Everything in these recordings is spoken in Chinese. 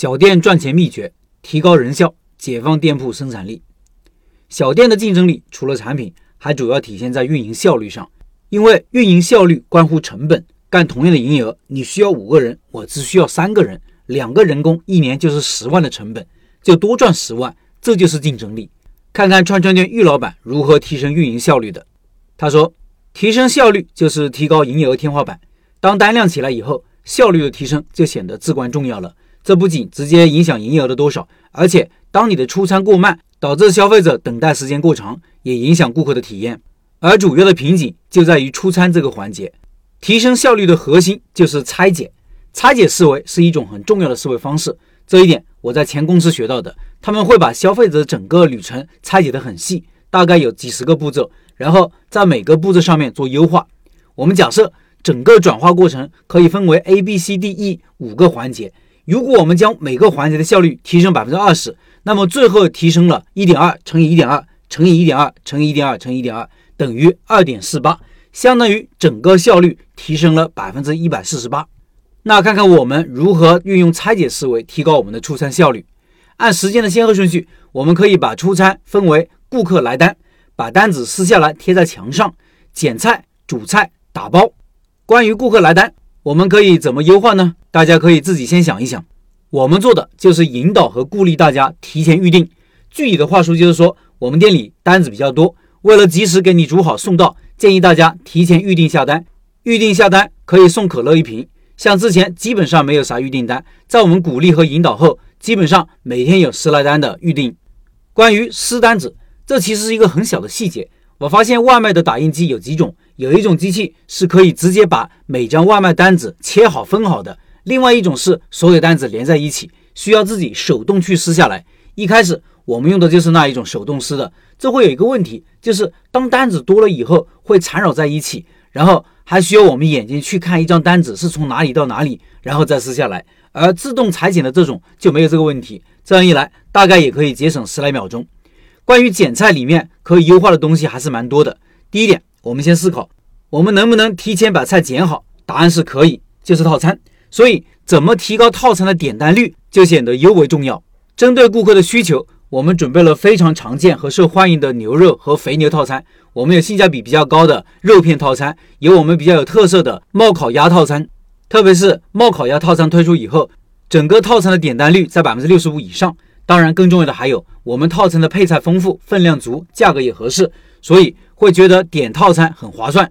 小店赚钱秘诀：提高人效，解放店铺生产力。小店的竞争力除了产品，还主要体现在运营效率上。因为运营效率关乎成本。干同样的营业额，你需要五个人，我只需要三个人，两个人工一年就是十万的成本，就多赚十万，这就是竞争力。看看串串店玉老板如何提升运营效率的。他说：“提升效率就是提高营业额天花板。当单量起来以后，效率的提升就显得至关重要了。”这不仅直接影响营业额的多少，而且当你的出餐过慢，导致消费者等待时间过长，也影响顾客的体验。而主要的瓶颈就在于出餐这个环节。提升效率的核心就是拆解，拆解思维是一种很重要的思维方式。这一点我在前公司学到的，他们会把消费者整个旅程拆解得很细，大概有几十个步骤，然后在每个步骤上面做优化。我们假设整个转化过程可以分为 A、B、C、D、E 五个环节。如果我们将每个环节的效率提升百分之二十，那么最后提升了一点二乘以一点二乘以一点二乘以一点二乘以一点二等于二点四八，相当于整个效率提升了百分之一百四十八。那看看我们如何运用拆解思维提高我们的出餐效率。按时间的先后顺序，我们可以把出餐分为顾客来单，把单子撕下来贴在墙上，剪菜、煮菜、打包。关于顾客来单。我们可以怎么优化呢？大家可以自己先想一想。我们做的就是引导和鼓励大家提前预定。具体的话术就是说，我们店里单子比较多，为了及时给你煮好送到，建议大家提前预定下单。预定下单可以送可乐一瓶。像之前基本上没有啥预订单，在我们鼓励和引导后，基本上每天有十来单的预订。关于撕单子，这其实是一个很小的细节。我发现外卖的打印机有几种。有一种机器是可以直接把每张外卖单子切好分好的，另外一种是所有单子连在一起，需要自己手动去撕下来。一开始我们用的就是那一种手动撕的，这会有一个问题，就是当单子多了以后会缠绕在一起，然后还需要我们眼睛去看一张单子是从哪里到哪里，然后再撕下来。而自动裁剪的这种就没有这个问题，这样一来大概也可以节省十来秒钟。关于剪菜里面可以优化的东西还是蛮多的。第一点。我们先思考，我们能不能提前把菜剪好？答案是可以，就是套餐。所以，怎么提高套餐的点单率就显得尤为重要。针对顾客的需求，我们准备了非常常见和受欢迎的牛肉和肥牛套餐。我们有性价比比较高的肉片套餐，有我们比较有特色的冒烤鸭套餐。特别是冒烤鸭套餐推出以后，整个套餐的点单率在百分之六十五以上。当然，更重要的还有我们套餐的配菜丰富、分量足、价格也合适。所以。会觉得点套餐很划算。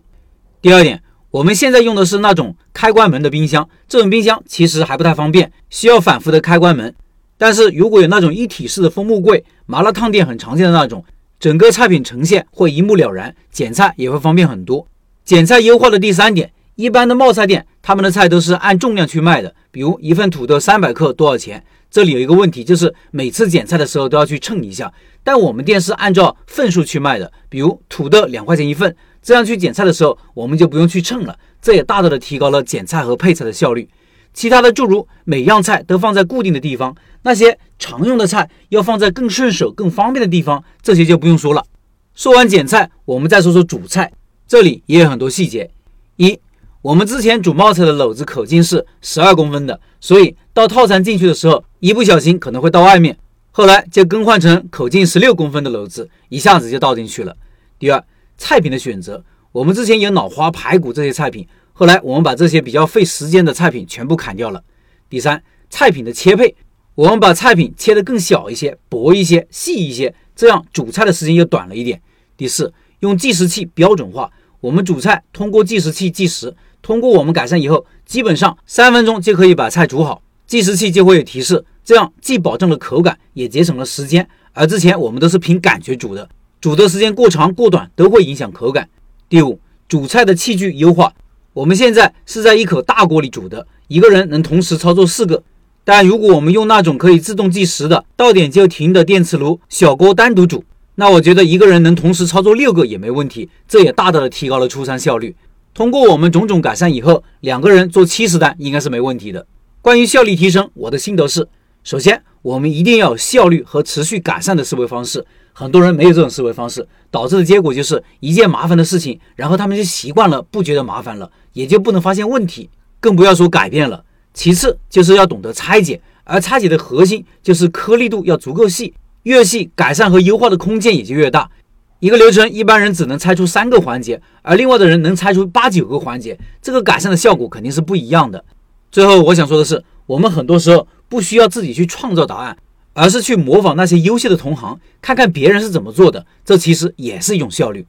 第二点，我们现在用的是那种开关门的冰箱，这种冰箱其实还不太方便，需要反复的开关门。但是如果有那种一体式的枫木柜，麻辣烫店很常见的那种，整个菜品呈现会一目了然，剪菜也会方便很多。剪菜优化的第三点，一般的冒菜店他们的菜都是按重量去卖的，比如一份土豆三百克多少钱？这里有一个问题，就是每次剪菜的时候都要去称一下。但我们店是按照份数去卖的，比如土豆两块钱一份，这样去剪菜的时候我们就不用去称了，这也大大的提高了剪菜和配菜的效率。其他的诸如每样菜都放在固定的地方，那些常用的菜要放在更顺手、更方便的地方，这些就不用说了。说完剪菜，我们再说说煮菜，这里也有很多细节。一我们之前煮冒菜的篓子口径是十二公分的，所以到套餐进去的时候，一不小心可能会倒外面。后来就更换成口径十六公分的篓子，一下子就倒进去了。第二，菜品的选择，我们之前有脑花、排骨这些菜品，后来我们把这些比较费时间的菜品全部砍掉了。第三，菜品的切配，我们把菜品切得更小一些、薄一些、细一些，这样煮菜的时间又短了一点。第四，用计时器标准化，我们煮菜通过计时器计时。通过我们改善以后，基本上三分钟就可以把菜煮好，计时器就会有提示，这样既保证了口感，也节省了时间。而之前我们都是凭感觉煮的，煮的时间过长过短都会影响口感。第五，煮菜的器具优化，我们现在是在一口大锅里煮的，一个人能同时操作四个。但如果我们用那种可以自动计时的到点就停的电磁炉，小锅单独煮，那我觉得一个人能同时操作六个也没问题，这也大大的提高了出餐效率。通过我们种种改善以后，两个人做七十单应该是没问题的。关于效率提升，我的心得是：首先，我们一定要有效率和持续改善的思维方式。很多人没有这种思维方式，导致的结果就是一件麻烦的事情，然后他们就习惯了，不觉得麻烦了，也就不能发现问题，更不要说改变了。其次，就是要懂得拆解，而拆解的核心就是颗粒度要足够细，越细改善和优化的空间也就越大。一个流程一般人只能拆出三个环节，而另外的人能拆出八九个环节，这个改善的效果肯定是不一样的。最后我想说的是，我们很多时候不需要自己去创造答案，而是去模仿那些优秀的同行，看看别人是怎么做的，这其实也是一种效率。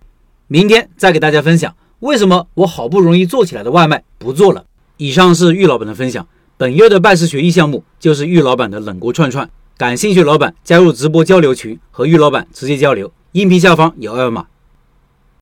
明天再给大家分享为什么我好不容易做起来的外卖不做了。以上是玉老板的分享。本月的拜师学艺项目就是玉老板的冷锅串串，感兴趣老板加入直播交流群和玉老板直接交流。音频下方有二维码。